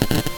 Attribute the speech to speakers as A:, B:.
A: you